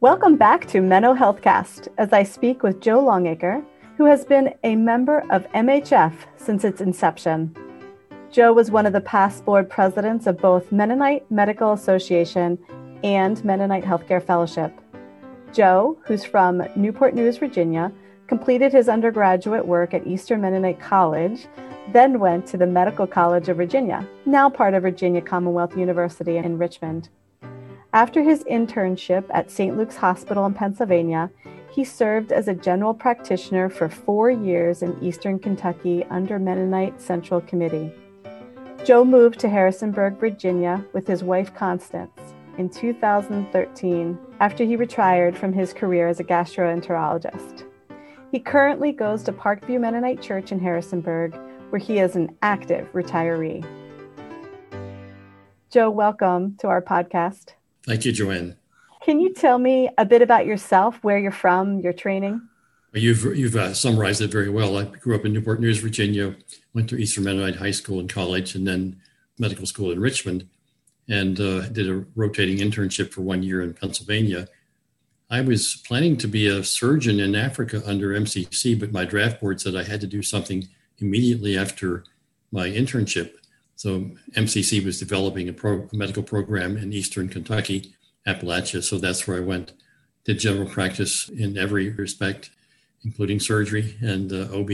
Welcome back to Menno Healthcast as I speak with Joe Longacre, who has been a member of MHF since its inception. Joe was one of the past board presidents of both Mennonite Medical Association and Mennonite Healthcare Fellowship. Joe, who's from Newport News, Virginia, completed his undergraduate work at Eastern Mennonite College, then went to the Medical College of Virginia, now part of Virginia Commonwealth University in Richmond. After his internship at St. Luke's Hospital in Pennsylvania, he served as a general practitioner for four years in eastern Kentucky under Mennonite Central Committee. Joe moved to Harrisonburg, Virginia with his wife Constance in 2013 after he retired from his career as a gastroenterologist. He currently goes to Parkview Mennonite Church in Harrisonburg, where he is an active retiree. Joe, welcome to our podcast. Thank you, Joanne. Can you tell me a bit about yourself, where you're from, your training? You've, you've uh, summarized it very well. I grew up in Newport News, Virginia, went to Eastern Mennonite High School and college, and then medical school in Richmond, and uh, did a rotating internship for one year in Pennsylvania. I was planning to be a surgeon in Africa under MCC, but my draft board said I had to do something immediately after my internship. So MCC was developing a, pro- a medical program in Eastern Kentucky, Appalachia. So that's where I went. Did general practice in every respect, including surgery and uh, OB.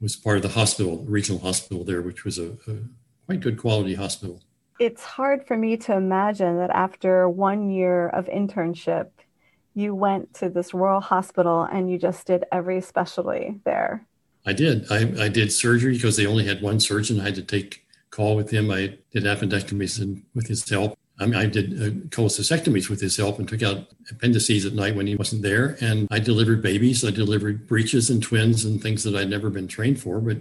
Was part of the hospital, regional hospital there, which was a, a quite good quality hospital. It's hard for me to imagine that after one year of internship, you went to this rural hospital and you just did every specialty there. I did. I, I did surgery because they only had one surgeon. I had to take call with him. I did appendectomies with his help. I mean, I did uh, cholecystectomies with his help and took out appendices at night when he wasn't there. And I delivered babies. I delivered breeches and twins and things that I'd never been trained for, but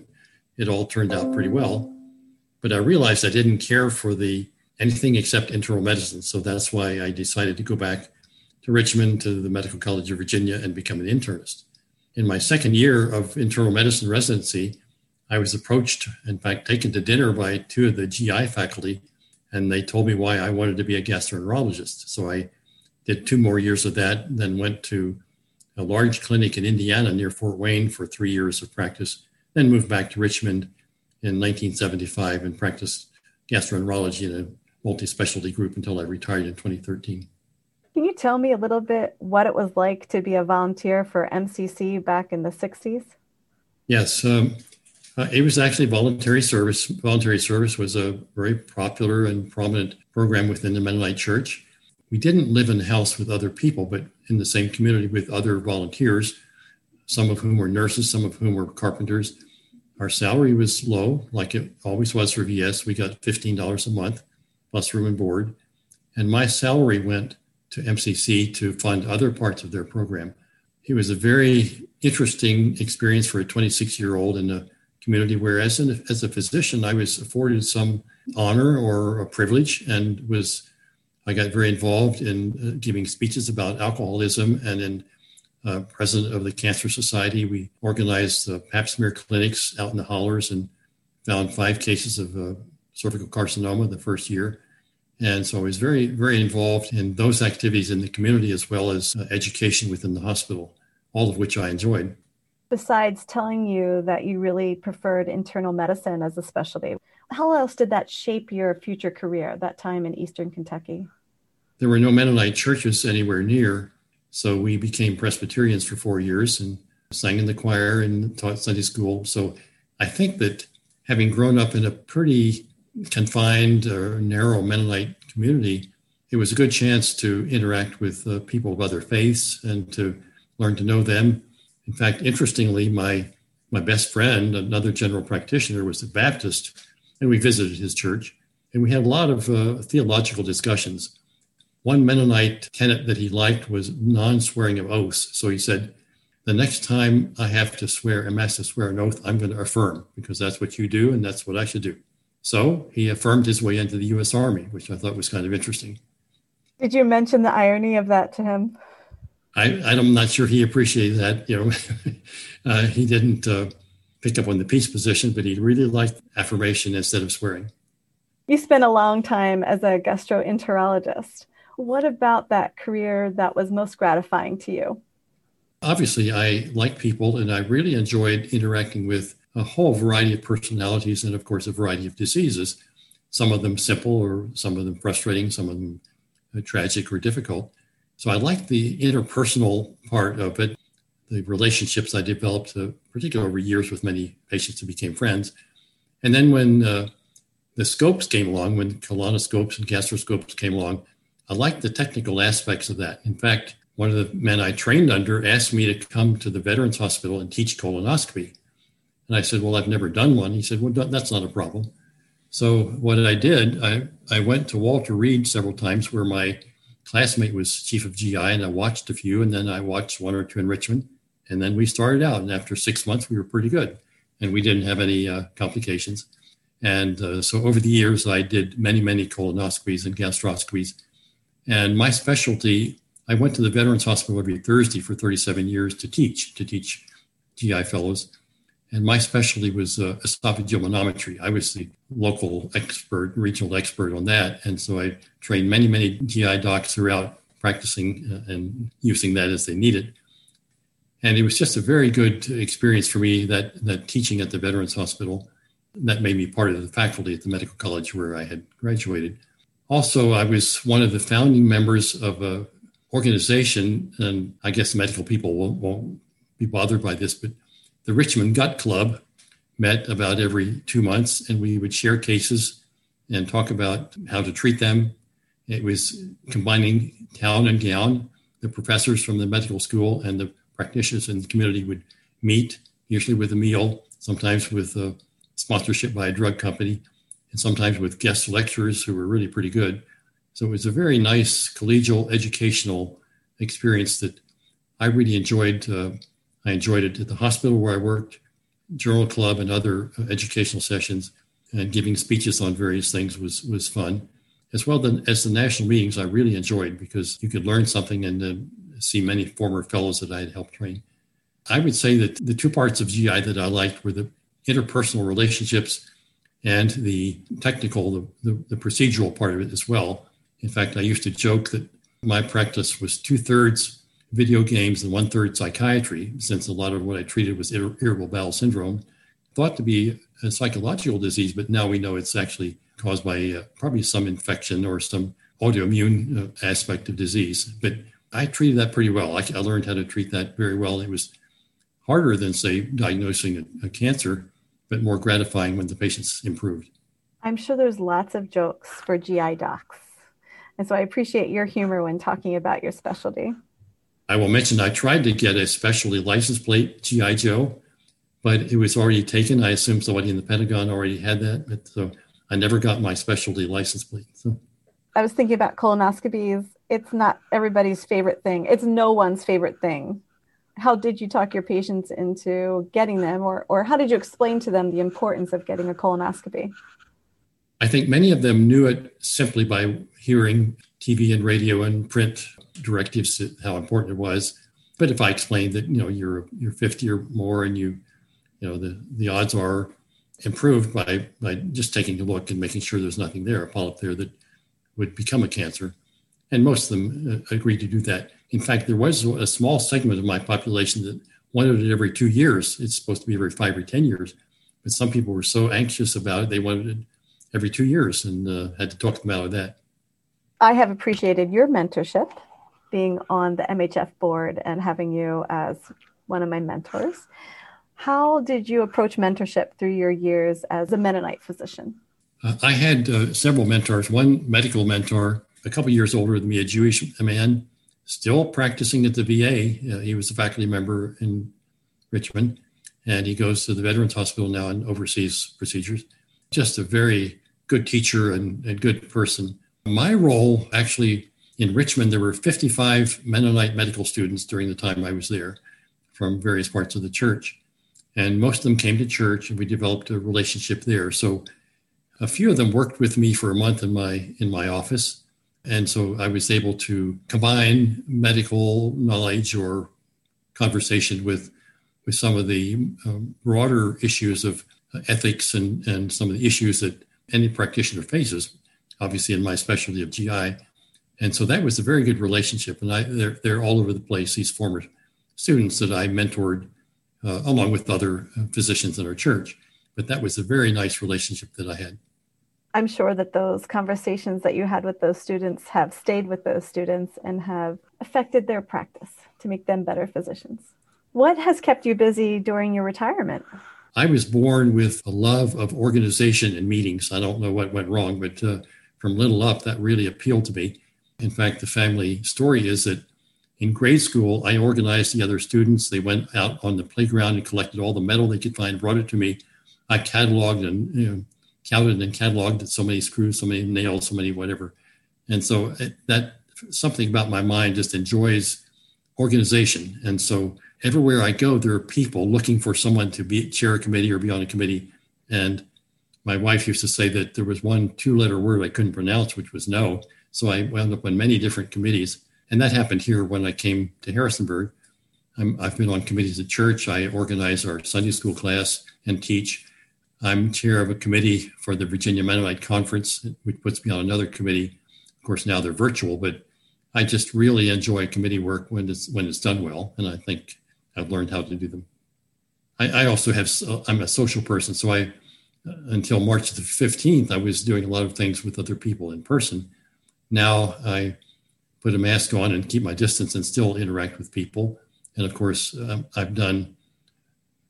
it all turned out pretty well. But I realized I didn't care for the anything except internal medicine. So that's why I decided to go back to Richmond to the Medical College of Virginia and become an internist. In my second year of internal medicine residency, I was approached, in fact, taken to dinner by two of the GI faculty, and they told me why I wanted to be a gastroenterologist. So I did two more years of that, then went to a large clinic in Indiana near Fort Wayne for three years of practice, then moved back to Richmond in 1975 and practiced gastroenterology in a multi specialty group until I retired in 2013. Can you tell me a little bit what it was like to be a volunteer for MCC back in the 60s? Yes. Um, uh, it was actually voluntary service. Voluntary service was a very popular and prominent program within the Mennonite Church. We didn't live in a house with other people, but in the same community with other volunteers, some of whom were nurses, some of whom were carpenters. Our salary was low, like it always was for VS. We got $15 a month plus room and board. And my salary went to MCC to fund other parts of their program. It was a very interesting experience for a 26 year old in a community. Whereas in, as a physician, I was afforded some honor or a privilege and was I got very involved in uh, giving speeches about alcoholism and in uh, president of the Cancer Society. We organized uh, pap smear clinics out in the hollers and found five cases of uh, cervical carcinoma the first year. And so I was very, very involved in those activities in the community as well as uh, education within the hospital, all of which I enjoyed besides telling you that you really preferred internal medicine as a specialty, how else did that shape your future career that time in Eastern Kentucky? There were no Mennonite churches anywhere near, so we became Presbyterians for four years and sang in the choir and taught Sunday school. So I think that having grown up in a pretty confined or narrow Mennonite community, it was a good chance to interact with uh, people of other faiths and to learn to know them in fact, interestingly, my my best friend, another general practitioner, was a Baptist, and we visited his church, and we had a lot of uh, theological discussions. One Mennonite tenet that he liked was non-swearing of oaths. So he said, "The next time I have to swear, I'm asked to swear an oath, I'm going to affirm because that's what you do, and that's what I should do." So he affirmed his way into the U.S. Army, which I thought was kind of interesting. Did you mention the irony of that to him? I, I'm not sure he appreciated that. You know, uh, he didn't uh, pick up on the peace position, but he really liked affirmation instead of swearing. You spent a long time as a gastroenterologist. What about that career that was most gratifying to you? Obviously, I like people and I really enjoyed interacting with a whole variety of personalities and, of course, a variety of diseases. Some of them simple, or some of them frustrating, some of them uh, tragic or difficult. So I like the interpersonal part of it, the relationships I developed, uh, particularly over years with many patients who became friends. And then when uh, the scopes came along, when colonoscopes and gastroscopes came along, I liked the technical aspects of that. In fact, one of the men I trained under asked me to come to the Veterans Hospital and teach colonoscopy. And I said, Well, I've never done one. He said, Well, that's not a problem. So what I did, I, I went to Walter Reed several times where my classmate was chief of GI and I watched a few and then I watched one or two in Richmond. And then we started out. And after six months, we were pretty good and we didn't have any uh, complications. And uh, so over the years, I did many, many colonoscopies and gastroscopies. And my specialty, I went to the Veterans Hospital every Thursday for 37 years to teach, to teach GI fellows. And my specialty was uh, esophageal manometry. I was the local expert, regional expert on that. And so I trained many, many GI docs throughout practicing uh, and using that as they needed. And it was just a very good experience for me that, that teaching at the Veterans Hospital that made me part of the faculty at the medical college where I had graduated. Also, I was one of the founding members of a organization, and I guess medical people won't, won't be bothered by this, but the Richmond Gut Club met about every two months, and we would share cases and talk about how to treat them. It was combining town and gown. The professors from the medical school and the practitioners in the community would meet, usually with a meal, sometimes with a sponsorship by a drug company, and sometimes with guest lecturers who were really pretty good. So it was a very nice collegial educational experience that I really enjoyed. Uh, I enjoyed it at the hospital where I worked, journal club, and other uh, educational sessions, and giving speeches on various things was was fun, as well as the national meetings. I really enjoyed because you could learn something and uh, see many former fellows that I had helped train. I would say that the two parts of GI that I liked were the interpersonal relationships and the technical, the, the, the, procedural part of it as well. In fact, I used to joke that my practice was two thirds video games and one third psychiatry, since a lot of what I treated was irritable bowel syndrome, thought to be a psychological disease, but now we know it's actually caused by uh, probably some infection or some autoimmune uh, aspect of disease. But I treated that pretty well. I, I, learned how to treat that very well. It was harder than, say, diagnosing a, a cancer but more gratifying when the patients improved. I'm sure there's lots of jokes for GI docs. And so I appreciate your humor when talking about your specialty. I will mention I tried to get a specialty license plate, GI Joe, but it was already taken. I assume somebody in the Pentagon already had that, but so I never got my specialty license plate. So I was thinking about colonoscopies. It's not everybody's favorite thing. It's no one's favorite thing how did you talk your patients into getting them or, or how did you explain to them the importance of getting a colonoscopy i think many of them knew it simply by hearing tv and radio and print directives how important it was but if i explained that you know you're you're 50 or more and you you know the the odds are improved by by just taking a look and making sure there's nothing there a polyp there that would become a cancer and most of them uh, agreed to do that in fact, there was a small segment of my population that wanted it every two years. It's supposed to be every five or 10 years. But some people were so anxious about it, they wanted it every two years and uh, had to talk them out of that. I have appreciated your mentorship, being on the MHF board and having you as one of my mentors. How did you approach mentorship through your years as a Mennonite physician? Uh, I had uh, several mentors. One medical mentor, a couple years older than me, a Jewish man still practicing at the VA. Uh, he was a faculty member in Richmond, and he goes to the Veterans Hospital now and oversees procedures. Just a very good teacher and, and good person. My role actually in Richmond, there were 55 Mennonite medical students during the time I was there from various parts of the church. And most of them came to church and we developed a relationship there. So a few of them worked with me for a month in my in my office and so I was able to combine medical knowledge or conversation with, with some of the um, broader issues of ethics and, and some of the issues that any practitioner faces. Obviously, in my specialty of GI, And so that was a very good relationship. And I, they're, they're all over the place, these former students that I mentored, uh, along with other uh, physicians in our church. But that was a very nice relationship that I had. I'm sure that those conversations that you had with those students have stayed with those students and have affected their practice to make them better physicians. What has kept you busy during your retirement? I was born with a love of organization and meetings. I don't know what went wrong, but uh, from little up, that really appealed to me. In fact, the family story is that in grade school, I organized the other students. They went out on the playground and collected all the metal they could find, brought it to me. I cataloged and you know, counted and cataloged so many screws, so many nails, so many whatever. And so it, that something about my mind just enjoys organization. And so everywhere I go, there are people looking for someone to be chair a committee or be on a committee. And my wife used to say that there was one two letter word I couldn't pronounce, which was no. So I wound up on many different committees. And that happened here when I came to Harrisonburg. i have been on committees at church. I organize our Sunday school class and teach. I'm chair of a committee for the Virginia Mennonite Conference, which puts me on another committee. Of course, now they're virtual, but I just really enjoy committee work when it's when it's done well, and I think I've learned how to do them. I, I also have I'm a social person, so I until March the 15th I was doing a lot of things with other people in person. Now I put a mask on and keep my distance and still interact with people. And of course, um, I've done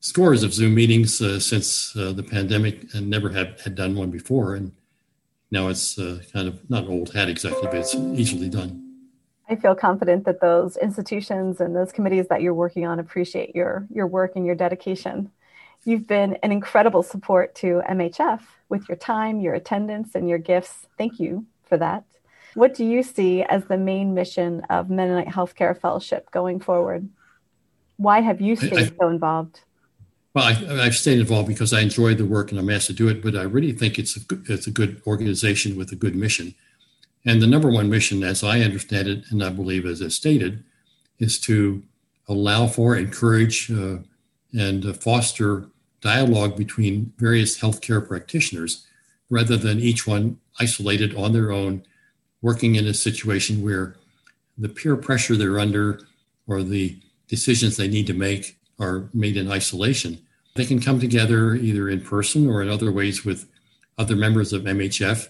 scores of Zoom meetings uh, since uh, the pandemic and never had, had done one before. And now it's uh, kind of not old hat exactly, but it's easily done. I feel confident that those institutions and those committees that you're working on appreciate your your work and your dedication. You've been an incredible support to MHF with your time, your attendance, and your gifts. Thank you for that. What do you see as the main mission of Mennonite Healthcare Fellowship going forward? Why have you stayed I, I, so involved? Well, I, have stayed involved because I enjoy the work and I'm asked to do it, but I really think it's a, it's a good organization with a good mission. And the number one mission, as I understand it, and I believe as it's stated, is to allow for, encourage, uh, and foster dialogue between various healthcare practitioners rather than each one isolated on their own, working in a situation where the peer pressure they're under or the decisions they need to make are made in isolation. They can come together either in person or in other ways with other members of MHF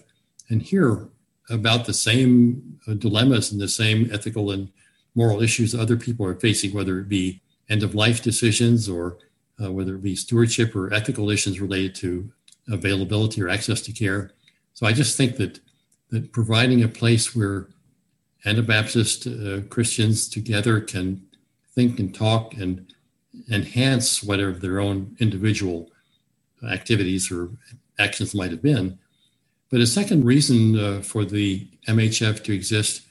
and hear about the same uh, dilemmas and the same ethical and moral issues other people are facing, whether it be end of life decisions or uh, whether it be stewardship or ethical issues related to availability or access to care. So I just think that that providing a place where Anabaptist uh, Christians together can think and talk and enhance whatever their own individual activities or actions might have been but a second reason uh, for the MHF to exist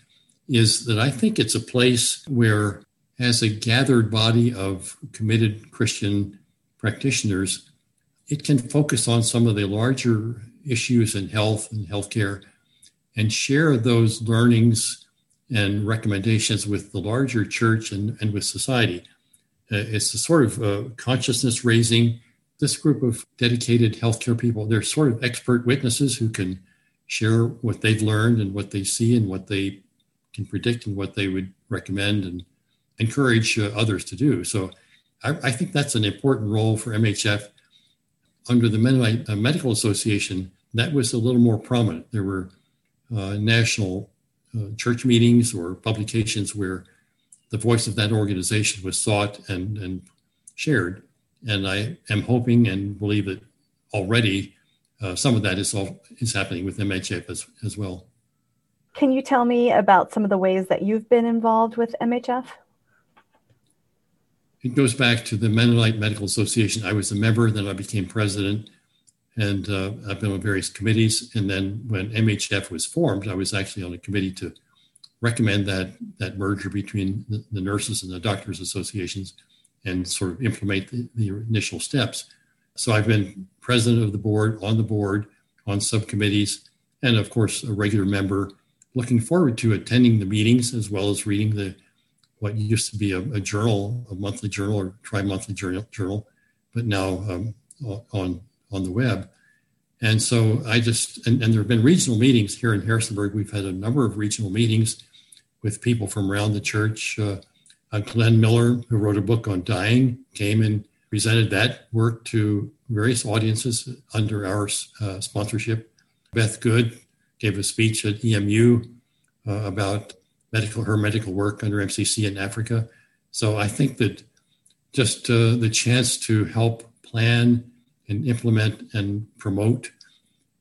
is that I think it's a place where, as a gathered body of committed Christian practitioners, it can focus on some of the larger issues in health and healthcare and share those learnings and recommendations with the larger church and, and with society. Uh, it's a sort of uh, consciousness raising this group of dedicated healthcare people, they're sort of expert witnesses who can share what they've learned and what they see and what they can predict and what they would recommend and encourage uh, others to do. So I, I, think that's an important role for MHF. Under the Mennonite uh, Medical Association, that was a little more prominent. There were uh, national uh, church meetings or publications where the voice of that organization was sought and, and shared. And I am hoping and believe that already uh, some of that is all, is happening with MHF as, as well. Can you tell me about some of the ways that you've been involved with MHF? It goes back to the Mennonite Medical Association. I was a member, then I became president, and uh, I've been on various committees. And then when MHF was formed, I was actually on a committee to recommend that that merger between the, the nurses and the doctors associations and sort of implement the, the initial steps. So I've been president of the board, on the board, on subcommittees, and of course a regular member. Looking forward to attending the meetings as well as reading the what used to be a, a journal, a monthly journal or tri-monthly journal, journal but now um, on on the web. And so I just, and, and there have been regional meetings here in Harrisonburg. We've had a number of regional meetings with people from around the church. Uh, uh, Glenn Miller, who wrote a book on dying, came and presented that work to various audiences under our uh, sponsorship. Beth Good gave a speech at EMU uh, about medical her medical work under MCC in Africa. So I think that just uh, the chance to help plan and implement and promote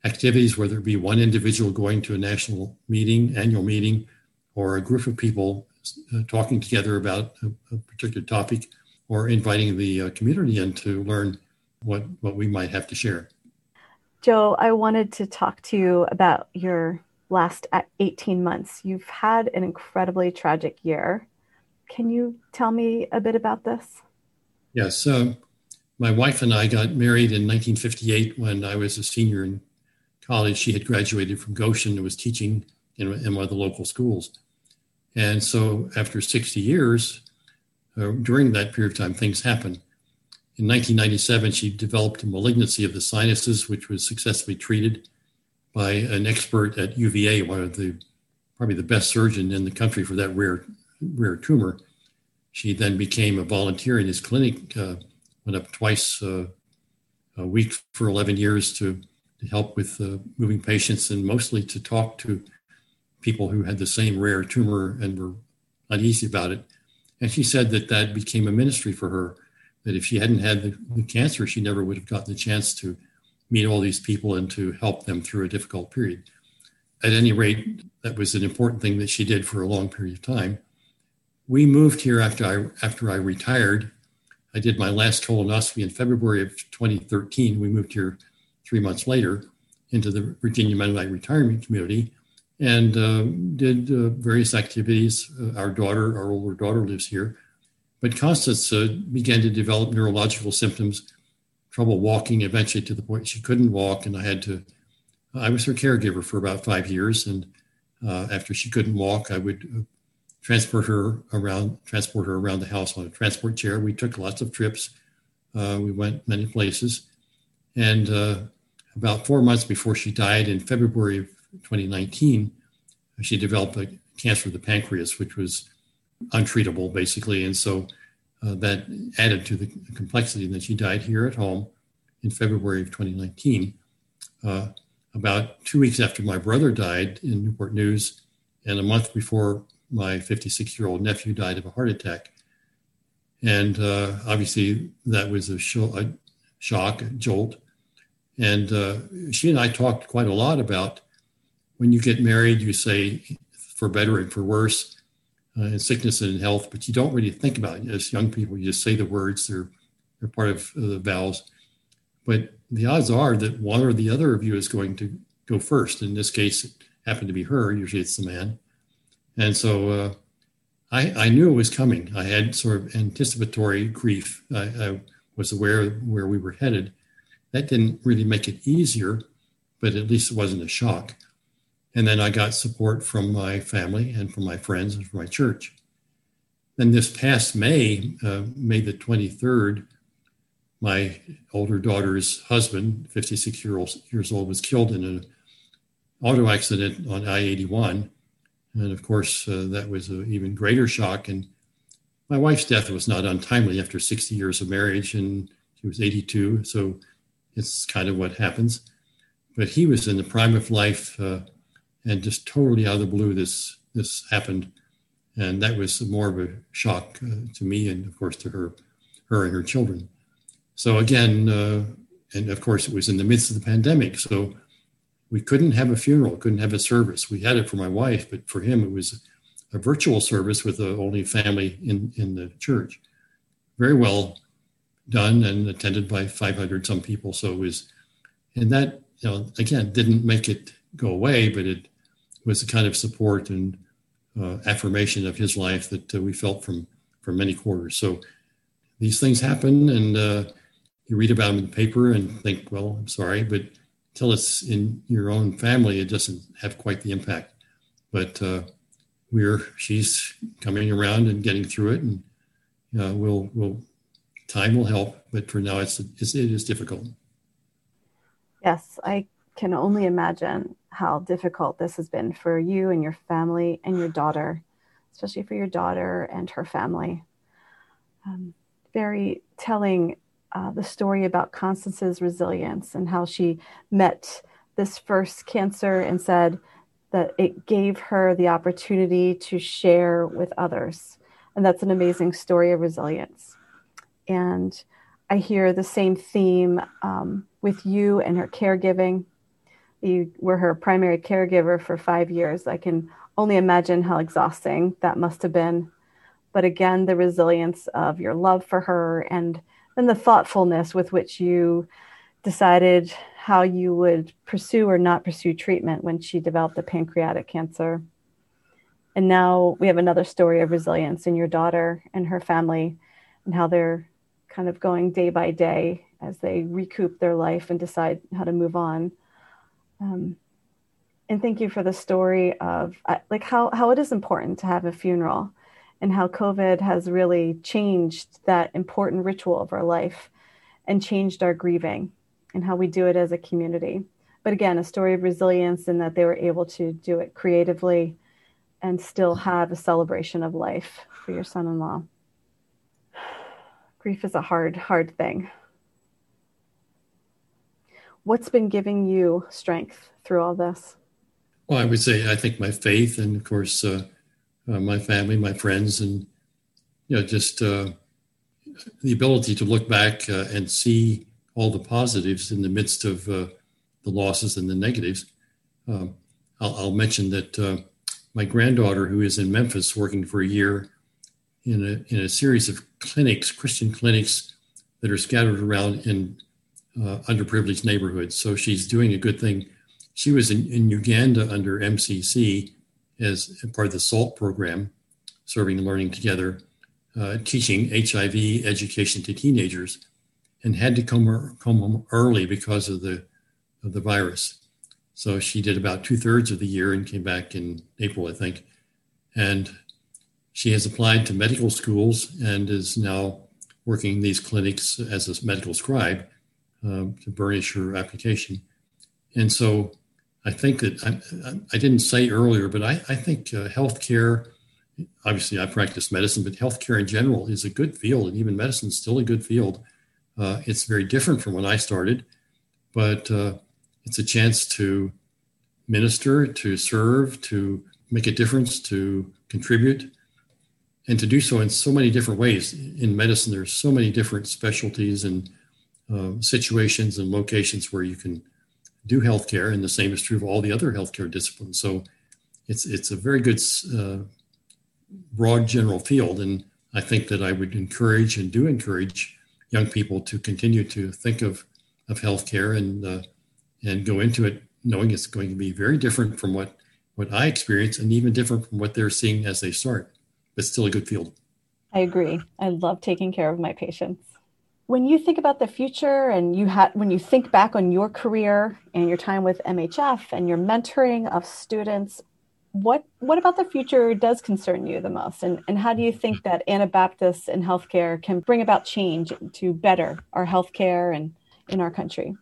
activities, whether it be one individual going to a national meeting, annual meeting, or a group of people uh, talking together about a, a, particular topic, or inviting the uh, community in to learn what, what we might have to share. Joe, I wanted to talk to you about your last 18 months. You've had an incredibly tragic year. Can you tell me a bit about this? Yes. Uh, my wife and I got married in 1958 when I was a senior in college. She had graduated from Goshen and was teaching in, in one of the local schools. And so after 60 years, uh, during that period of time, things happened. In 1997, she developed a malignancy of the sinuses, which was successfully treated by an expert at UVA, one of the probably the best surgeon in the country for that rare rare tumor. She then became a volunteer in his clinic, uh, went up twice uh, a week for 11 years to, to help with uh, moving patients and mostly to talk to people who had the same rare tumor and were uneasy about it. And she said that that became a ministry for her, that if she hadn't had the, the cancer, she never would have gotten the chance to meet all these people and to help them through a difficult period. At any rate, that was an important thing that she did for a long period of time. We moved here after I after I retired. I did my last colonoscopy in February of 2013. We moved here three months later into the Virginia Mennonite Retirement Community and uh, did uh, various activities. Uh, our daughter, our older daughter, lives here. But Constance uh, began to develop neurological symptoms trouble walking eventually to the point she couldn't walk and i had to i was her caregiver for about five years and uh, after she couldn't walk i would uh, transport her around transport her around the house on a transport chair we took lots of trips we went many places and about four months before she died in february 2019 she developed a cancer of the pancreas which was untreatable basically and so uh, that added to the complexity. And then she died here at home in February of 2019. Uh, about two weeks after my brother died in Newport News, and a month before my 56 year old nephew died of a heart attack. And uh, obviously, that was a, a shock, a jolt. And uh, she and I talked quite a lot about when you get married, you say, for better and for worse, uh, in sickness and in health, but you don't really think about it. As young people, you just say the words, they're, they're part of uh, the vows. But the odds are that one or the other of you is going to go first. In this case, it happened to be her. Usually it's the man. And so uh, I, I knew it was coming. I had sort of anticipatory grief. I, I was aware where we were headed. That didn't really make it easier, but at least it wasn't a shock. And then I got support from my family and from my friends and from my church. Then this past May, uh, May the 23rd, my older daughter's husband, 56 year old, years old, was killed in an auto accident on I 81. And of course, uh, that was an even greater shock. And my wife's death was not untimely after 60 years of marriage, and she was 82. So it's kind of what happens. But he was in the prime of life. Uh, and just totally out of the blue, this this happened, and that was more of a shock uh, to me, and of course to her, her and her children. So again, uh, and of course it was in the midst of the pandemic, so we couldn't have a funeral, couldn't have a service. We had it for my wife, but for him it was a virtual service with the only family in in the church. Very well done and attended by 500 some people. So it was, and that you know again didn't make it go away, but it was the kind of support and uh, affirmation of his life that uh, we felt from from many quarters. So these things happen, and uh, you read about them in the paper and think, well, I'm sorry, but until it's in your own family, it doesn't have quite the impact. But uh, we're she's coming around and getting through it, and uh, we'll we'll time will help. But for now, it's, it's it is difficult. Yes, I can only imagine how difficult this has been for you and your family and your daughter, especially for your daughter and her family. Um, very telling uh, the story about Constance's resilience and how she met this first cancer and said that it gave her the opportunity to share with others. And that's an amazing story of resilience. And I hear the same theme um, with you and her caregiving. You were her primary caregiver for five years. I can only imagine how exhausting that must have been. But again, the resilience of your love for her and then the thoughtfulness with which you decided how you would pursue or not pursue treatment when she developed the pancreatic cancer. And now we have another story of resilience in your daughter and her family and how they're kind of going day by day as they recoup their life and decide how to move on. Um, and thank you for the story of uh, like how, how it is important to have a funeral and how COVID has really changed that important ritual of our life and changed our grieving and how we do it as a community. But again, a story of resilience in that they were able to do it creatively and still have a celebration of life for your son in law. Grief is a hard, hard thing. What's been giving you strength through all this? Well, I would say I think my faith, and of course, uh, uh, my family, my friends, and you know, just uh, the ability to look back uh, and see all the positives in the midst of uh, the losses and the negatives. Um, I'll, I'll, mention that uh, my granddaughter, who is in Memphis working for a year in a, in a series of clinics, Christian clinics that are scattered around in uh, underprivileged neighborhoods. So she's doing a good thing. She was in, in Uganda under MCC as part of the SALT program, serving and learning together, uh, teaching HIV education to teenagers, and had to come come home early because of the of the virus. So she did about two thirds of the year and came back in April, I think. And she has applied to medical schools and is now working these clinics as a medical scribe um, to burnish her application. And so I think that I, I didn't say earlier, but I, I think uh, healthcare, obviously I practice medicine, but healthcare in general is a good field, and even medicine is still a good field. Uh, it's very different from when I started, but uh, it's a chance to minister, to serve, to make a difference, to contribute, and to do so in so many different ways. In medicine, there's so many different specialties and uh, situations and locations where you can do healthcare, and the same is true of all the other healthcare disciplines. So it's it's a very good uh, broad general field, and I think that I would encourage and do encourage young people to continue to think of of healthcare and uh, and go into it knowing it's going to be very different from what what I experience, and even different from what they're seeing as they start. But still a good field. I agree. I love taking care of my patients when you think about the future and you had when you think back on your career and your time with MHF and your mentoring of students what what about the future does concern you the most and and how do you think that Anabaptists in healthcare can bring about change to better our healthcare and in our country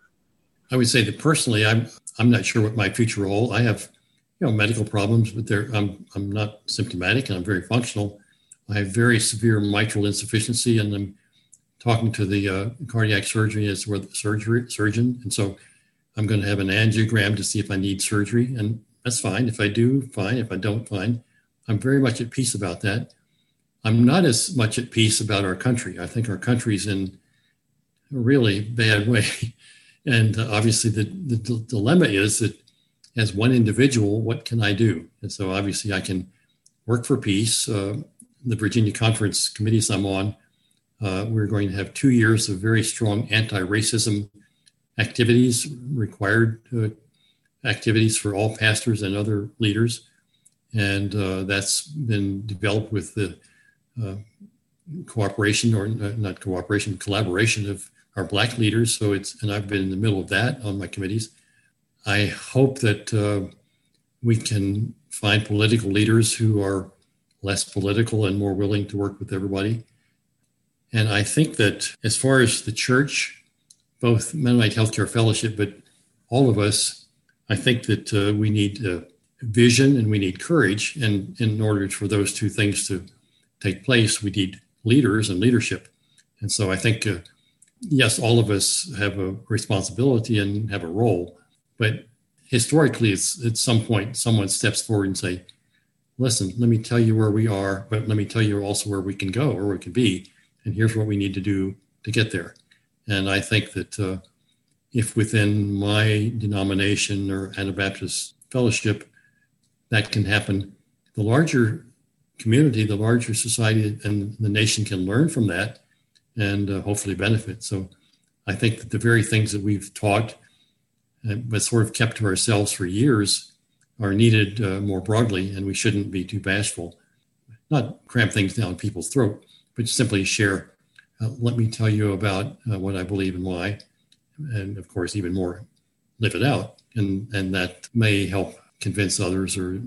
I would say that personally I'm I'm not sure what my future role. I have you know medical problems but they're I'm I'm not symptomatic and I'm very functional I have very severe mitral insufficiency and I'm talking to the uh, cardiac surgery as well the surgery surgeon, and so I'm going to have an angiogram to see if I need surgery, and that's fine. If I do, fine. If I don't, fine. I'm very much at peace about that. I'm not as much at peace about our country. I think our country's in a really bad way, and uh, obviously the, the d- dilemma is that as one individual, what can I do? And so obviously I can work for peace. Uh, the Virginia Conference committees I'm on uh, we're going to have two years of very strong anti racism activities, required uh, activities for all pastors and other leaders. And uh, that's been developed with the uh, cooperation, or uh, not cooperation, collaboration of our Black leaders. So it's, and I've been in the middle of that on my committees. I hope that uh, we can find political leaders who are less political and more willing to work with everybody and I think that as far as the church, both Mennonite Healthcare Fellowship, but all of us, I think that uh, we need uh, vision and we need courage. And in order for those two things to take place, we need leaders and leadership. And so I think, uh, yes, all of us have a responsibility and have a role, but historically, it's at some point someone steps forward and say, "Listen, let me tell you where we are, but let me tell you also where we can go or we can be, and here's what we need to do to get there." And I think that uh, if within my denomination or Anabaptist fellowship that can happen, the larger community, the larger society, and the nation can learn from that and uh, hopefully benefit. So I think that the very things that we've taught uh, but sort of kept to ourselves for years are needed uh, more broadly, and we shouldn't be too bashful. Not cram things down people's throat, but simply share. Uh, let me tell you about uh, what I believe and why, and of course, even more, live it out, and and that may help convince others or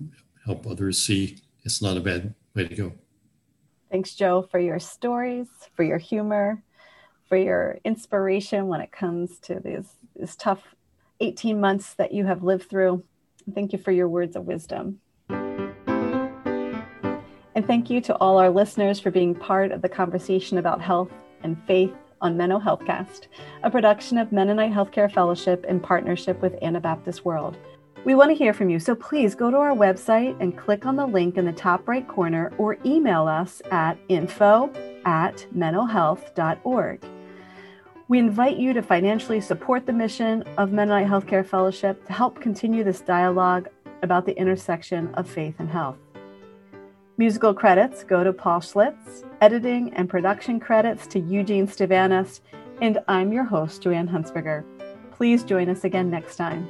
help others see it's not a bad way to go. Thanks, Joe, for your stories, for your humor, for your inspiration when it comes to these, these tough 18 months that you have lived through. Thank you for your words of wisdom. And thank you to all our listeners for being part of the conversation about health and faith on Menno Healthcast, a production of Mennonite Healthcare Fellowship in partnership with Anabaptist World. We want to hear from you, so please go to our website and click on the link in the top right corner or email us at info at mennohealth.org. We invite you to financially support the mission of Mennonite Healthcare Fellowship to help continue this dialogue about the intersection of faith and health. Musical credits go to Paul Schlitz, editing and production credits to Eugene Stavanis, and I'm your host, Joanne Hunsberger. Please join us again next time.